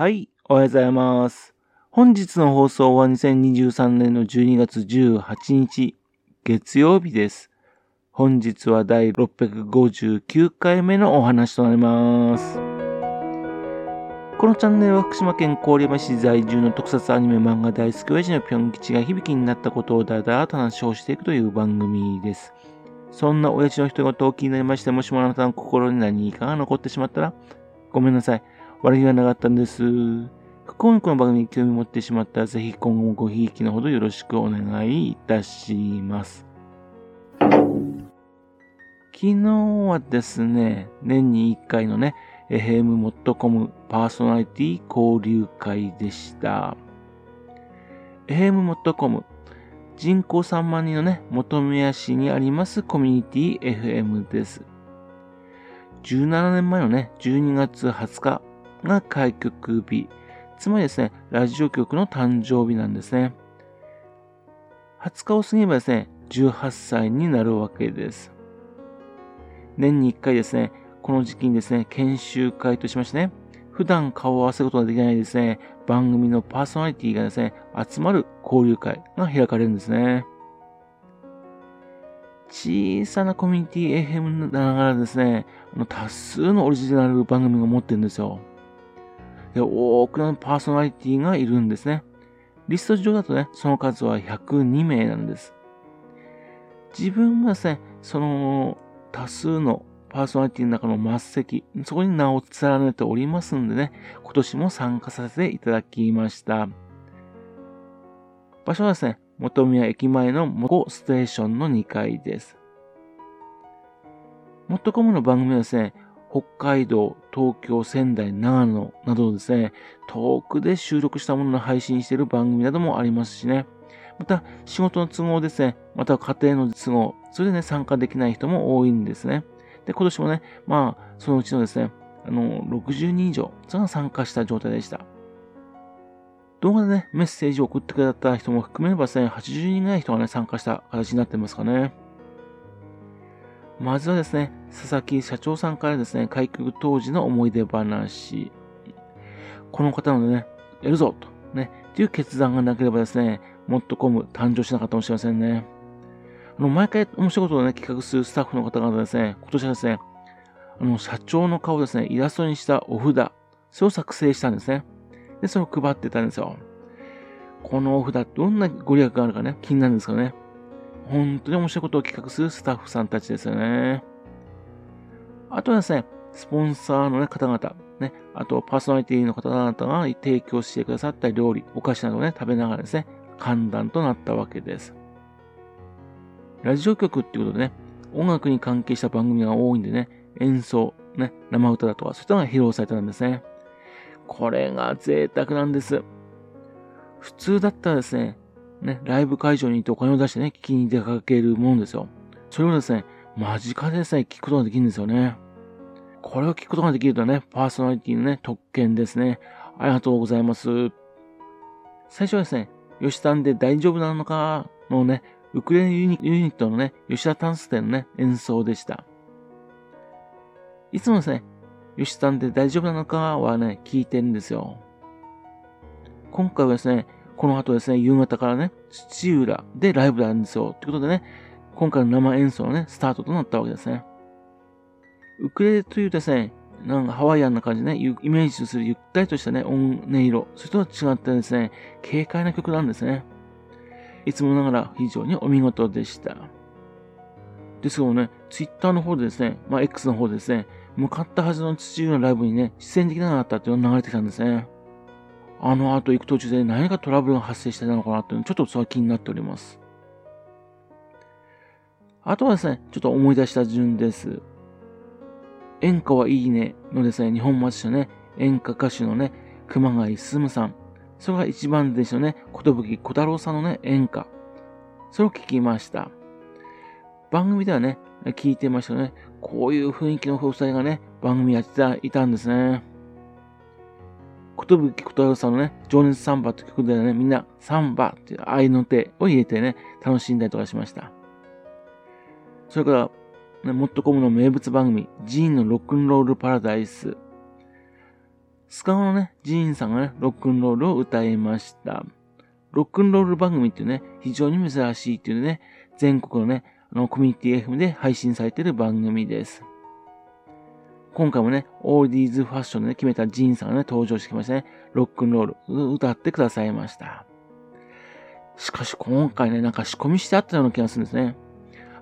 はい、おはようございます。本日の放送は2023年の12月18日、月曜日です。本日は第659回目のお話となります。このチャンネルは福島県郡山市在住の特撮アニメ漫画大好き親父のぴょん吉が響きになったことをだらだらと話をしていくという番組です。そんな親父の一言を気になりまして、もしもあなたの心に何かが残ってしまったら、ごめんなさい。悪気がなかったんです。不幸にこの番組に興味持ってしまったら、ぜひ今後もごひいきのほどよろしくお願いいたします。昨日はですね、年に1回のね、FM.com パーソナリティ交流会でした。FM.com 人口3万人のね、本宮市にありますコミュニティ FM です。17年前のね、12月20日が開局日、つまりですね、ラジオ局の誕生日なんですね。20日を過ぎればですね、18歳になるわけです。年に1回ですね、この時期にですね、研修会としましてね、普段顔を合わせることができないですね、番組のパーソナリティがですね、集まる交流会が開かれるんですね。小さなコミュニティ FM ながらですね、多数のオリジナル番組が持ってるんですよ。で、多くのパーソナリティがいるんですね。リスト上だとね、その数は102名なんです。自分はですね、その多数のパーソナリティの中の末席、そこに名を連ねておりますんでね、今年も参加させていただきました。場所はですね、元宮駅前のモコステーションの2階です。もっとコムの番組はですね、北海道、東京、仙台、長野などですね、遠くで収録したものを配信している番組などもありますしね、また仕事の都合ですね、また家庭の都合、それでね、参加できない人も多いんですね。で、今年もね、まあ、そのうちのですね、あの、60人以上が参加した状態でした。動画でね、メッセージを送ってくれた人も含めればですね、80人ぐらい人がね、参加した形になってますかね。まずはですね、佐々木社長さんからですね、開局当時の思い出話。この方のね、やるぞと、ね、っていう決断がなければですね、もっとコム誕生しなかったかもしれませんね。あの、毎回面白いことをね、企画するスタッフの方々ですね、今年はですね、あの、社長の顔をですね、イラストにしたお札、それを作成したんですね。で、それを配ってたんですよ。このお札、どんなご利益があるかね、気になるんですけどね。本当に面白いことを企画するスタッフさんたちですよね。あとはですね、スポンサーの、ね、方々、ね、あとパーソナリティの方々が提供してくださった料理、お菓子などをね、食べながらですね、寒暖となったわけです。ラジオ局っていうことでね、音楽に関係した番組が多いんでね、演奏、ね、生歌だとか、そういったのが披露されたんですね。これが贅沢なんです。普通だったらですね、ね、ライブ会場に行ってお金を出してね、聞きに出かけるものですよ。それをですね、間近でですね、聞くことができるんですよね。これを聞くことができるとね、パーソナリティのね、特権ですね。ありがとうございます。最初はですね、吉田で大丈夫なのかのね、ウクレレユニットのね、吉田タンス店のね、演奏でした。いつもですね、吉田で大丈夫なのかはね、聞いてるんですよ。今回はですね、この後ですね、夕方からね、土浦でライブがあるんですよ。ということでね、今回の生演奏のね、スタートとなったわけですね。ウクレレというですね、なんかハワイアンな感じね、イメージするゆったりとしたね、音音色、それとは違ってですね、軽快な曲なんですね。いつもながら非常にお見事でした。ですけどね、ツイッターの方でですね、まあ X の方でですね、向かったはずの土浦のライブにね、出演できなかったっていうのが流れてきたんですね。あの後行く途中で何かトラブルが発生してたのかなっていうのちょっとそれは気になっております。あとはですね、ちょっと思い出した順です。演歌はいいねのですね、日本松市のね、演歌歌手のね、熊谷進さん。それが一番ですよね、ことぶき小太郎さんのね、演歌。それを聞きました。番組ではね、聞いてましたね。こういう雰囲気の夫妻がね、番組やっていたんですね。ことぶきことろさんのね、情熱サンバって曲でね、みんなサンバっていう愛の手を入れてね、楽しんだりとかしました。それから、ね、モットコムの名物番組、ジーンのロックンロールパラダイス。スカオのね、ジーンさんがね、ロックンロールを歌いました。ロックンロール番組っていうね、非常に珍しいっていうね、全国のね、あの、コミュニティ FM で配信されている番組です。今回もね、オーディーズファッションで、ね、決めたジンさんがね、登場してきましたね。ロックンロール、歌ってくださいました。しかし今回ね、なんか仕込みしてあったような気がするんですね。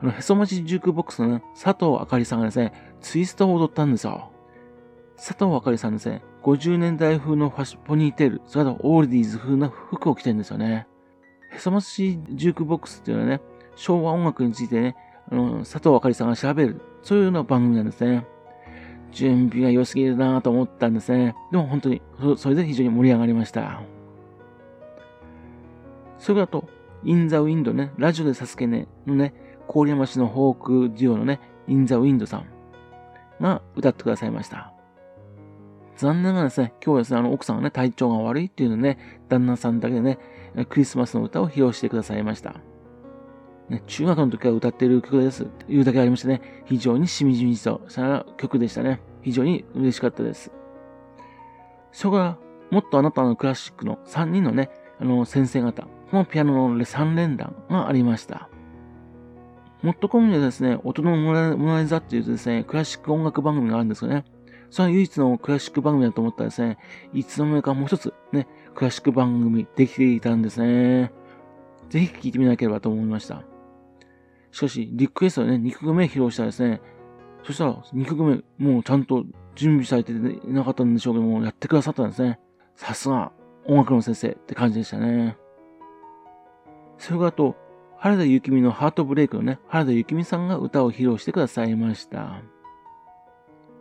あの、へそ町ジュークボックスのね、佐藤あかりさんがですね、ツイストを踊ったんですよ。佐藤あかりさんですね、50年代風のファッシ、ポニーテール、それとオールディーズ風な服を着てるんですよね。へそ町ジュークボックスっていうのはね、昭和音楽についてね、あの、佐藤あかりさんが調べる、そういうような番組なんですね。準備が良すぎるなと思ったんですね。でも本当に、それで非常に盛り上がりました。それだと、インザウィンドね、ラジオでサスケねのね、郡山市のフォークデュオのね、インザウィンドさんが歌ってくださいました。残念ながらですね、今日はですね、あの、奥さんがね、体調が悪いっていうのね、旦那さんだけでね、クリスマスの歌を披露してくださいました。ね、中学の時から歌っている曲です。というだけありましてね、非常にしみじみとした曲でしたね。非常に嬉しかったです。それから、もっとあなたのクラシックの3人のね、あの、先生方、のピアノの3連弾がありました。もっとコムにはですね、音のモナリザっていうですね、クラシック音楽番組があるんですよね。それは唯一のクラシック番組だと思ったらですね、いつの間にかもう一つね、クラシック番組できていたんですね。ぜひ聴いてみなければと思いました。しかし、リクエストでね、2曲目披露したらですね、そしたら2曲目、もうちゃんと準備されていなかったんでしょうけども、やってくださったんですね。さすが、音楽の先生って感じでしたね。それからと、原田幸美のハートブレイクのね、原田幸美さんが歌を披露してくださいました。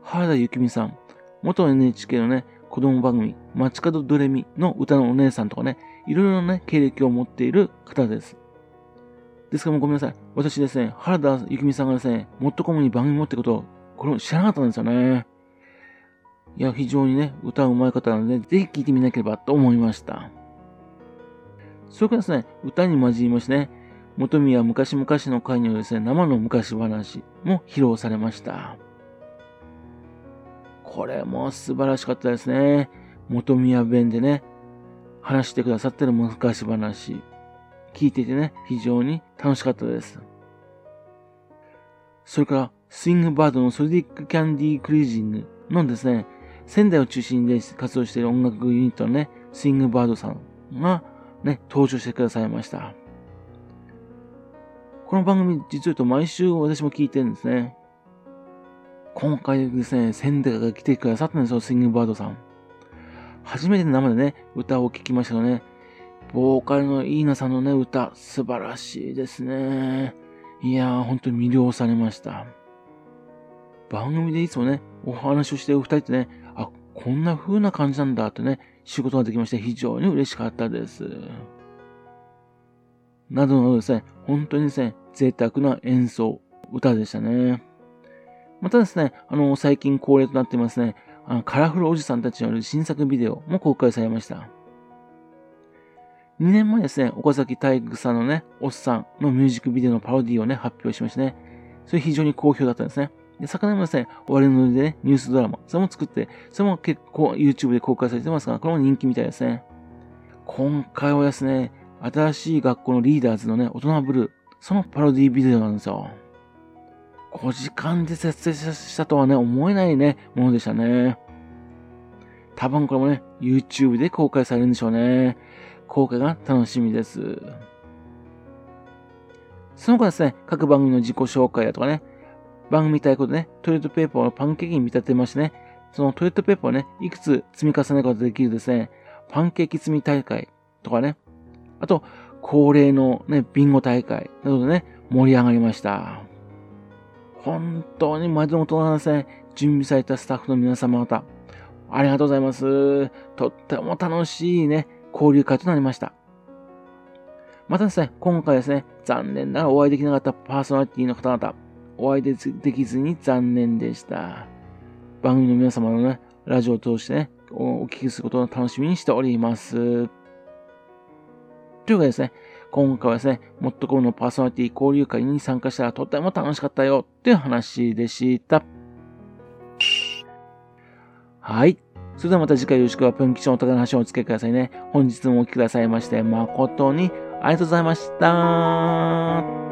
原田幸美さん、元 NHK のね、子供番組、街角ドレミの歌のお姉さんとかね、いろいろなね、経歴を持っている方です。ですからもうごめんなさい。私ですね、原田ゆきみさんがですね、もっとコムに番組持ってことを、これを知らなかったんですよね。いや、非常にね、歌うまい方なので、ぜひ聴いてみなければと思いました。それからですね、歌に混じりましてね、元宮昔々の会によるですね、生の昔話も披露されました。これも素晴らしかったですね。元宮弁でね、話してくださってる昔話。聞いていてね、非常に楽しかったです。それから、スイングバードのソリディックキャンディークリージングのですね、仙台を中心に活動している音楽ユニットのね、スイングバードさんがね、登場してくださいました。この番組、実を言うと毎週私も聞いてるんですね。今回ですね、仙台が来てくださったんですよ、スイングバードさん。初めて生でね、歌を聴きましたよね。ボーカルのイーナさんのね、歌、素晴らしいですね。いやー、本当に魅了されました。番組でいつもね、お話をしてる二人ってね、あ、こんな風な感じなんだってね、仕事ができまして非常に嬉しかったです。などのですね、本当にですね、贅沢な演奏、歌でしたね。またですね、あの、最近恒例となっていますね、あのカラフルおじさんたちによる新作ビデオも公開されました。2年前ですね、岡崎体育さんのね、おっさんのミュージックビデオのパロディをね、発表しましてね、それ非常に好評だったんですね。で、昨年もですね、終わりのノリでね、ニュースドラマ、それも作って、それも結構 YouTube で公開されてますが、これも人気みたいですね。今回はですね、新しい学校のリーダーズのね、大人ブルー、そのパロディビデオなんですよ。5時間で設定したとはね、思えないね、ものでしたね。多分これもね、YouTube で公開されるんでしょうね。効果が楽しみです。その他ですね、各番組の自己紹介だとかね、番組たいことね、トイレットペーパーをパンケーキに見立てましてね、そのトイレットペーパーをね、いくつ積み重ねることができるですね、パンケーキ積み大会とかね、あと、恒例のね、ビンゴ大会などでね、盛り上がりました。本当に毎度のとなですね、準備されたスタッフの皆様方、ありがとうございます。とっても楽しいね、交流会となりました。またですね、今回ですね、残念ながらお会いできなかったパーソナリティの方々、お会いできずに残念でした。番組の皆様のね、ラジオを通してね、お聞きすることを楽しみにしております。というわけでですね、今回はですね、もっとこのパーソナリティ交流会に参加したらとっても楽しかったよっていう話でした。はい。それではまた次回よろしくは、ぴょん吉のお宝の話をお付けくださいね。本日もお聴きくださいまして、誠にありがとうございました。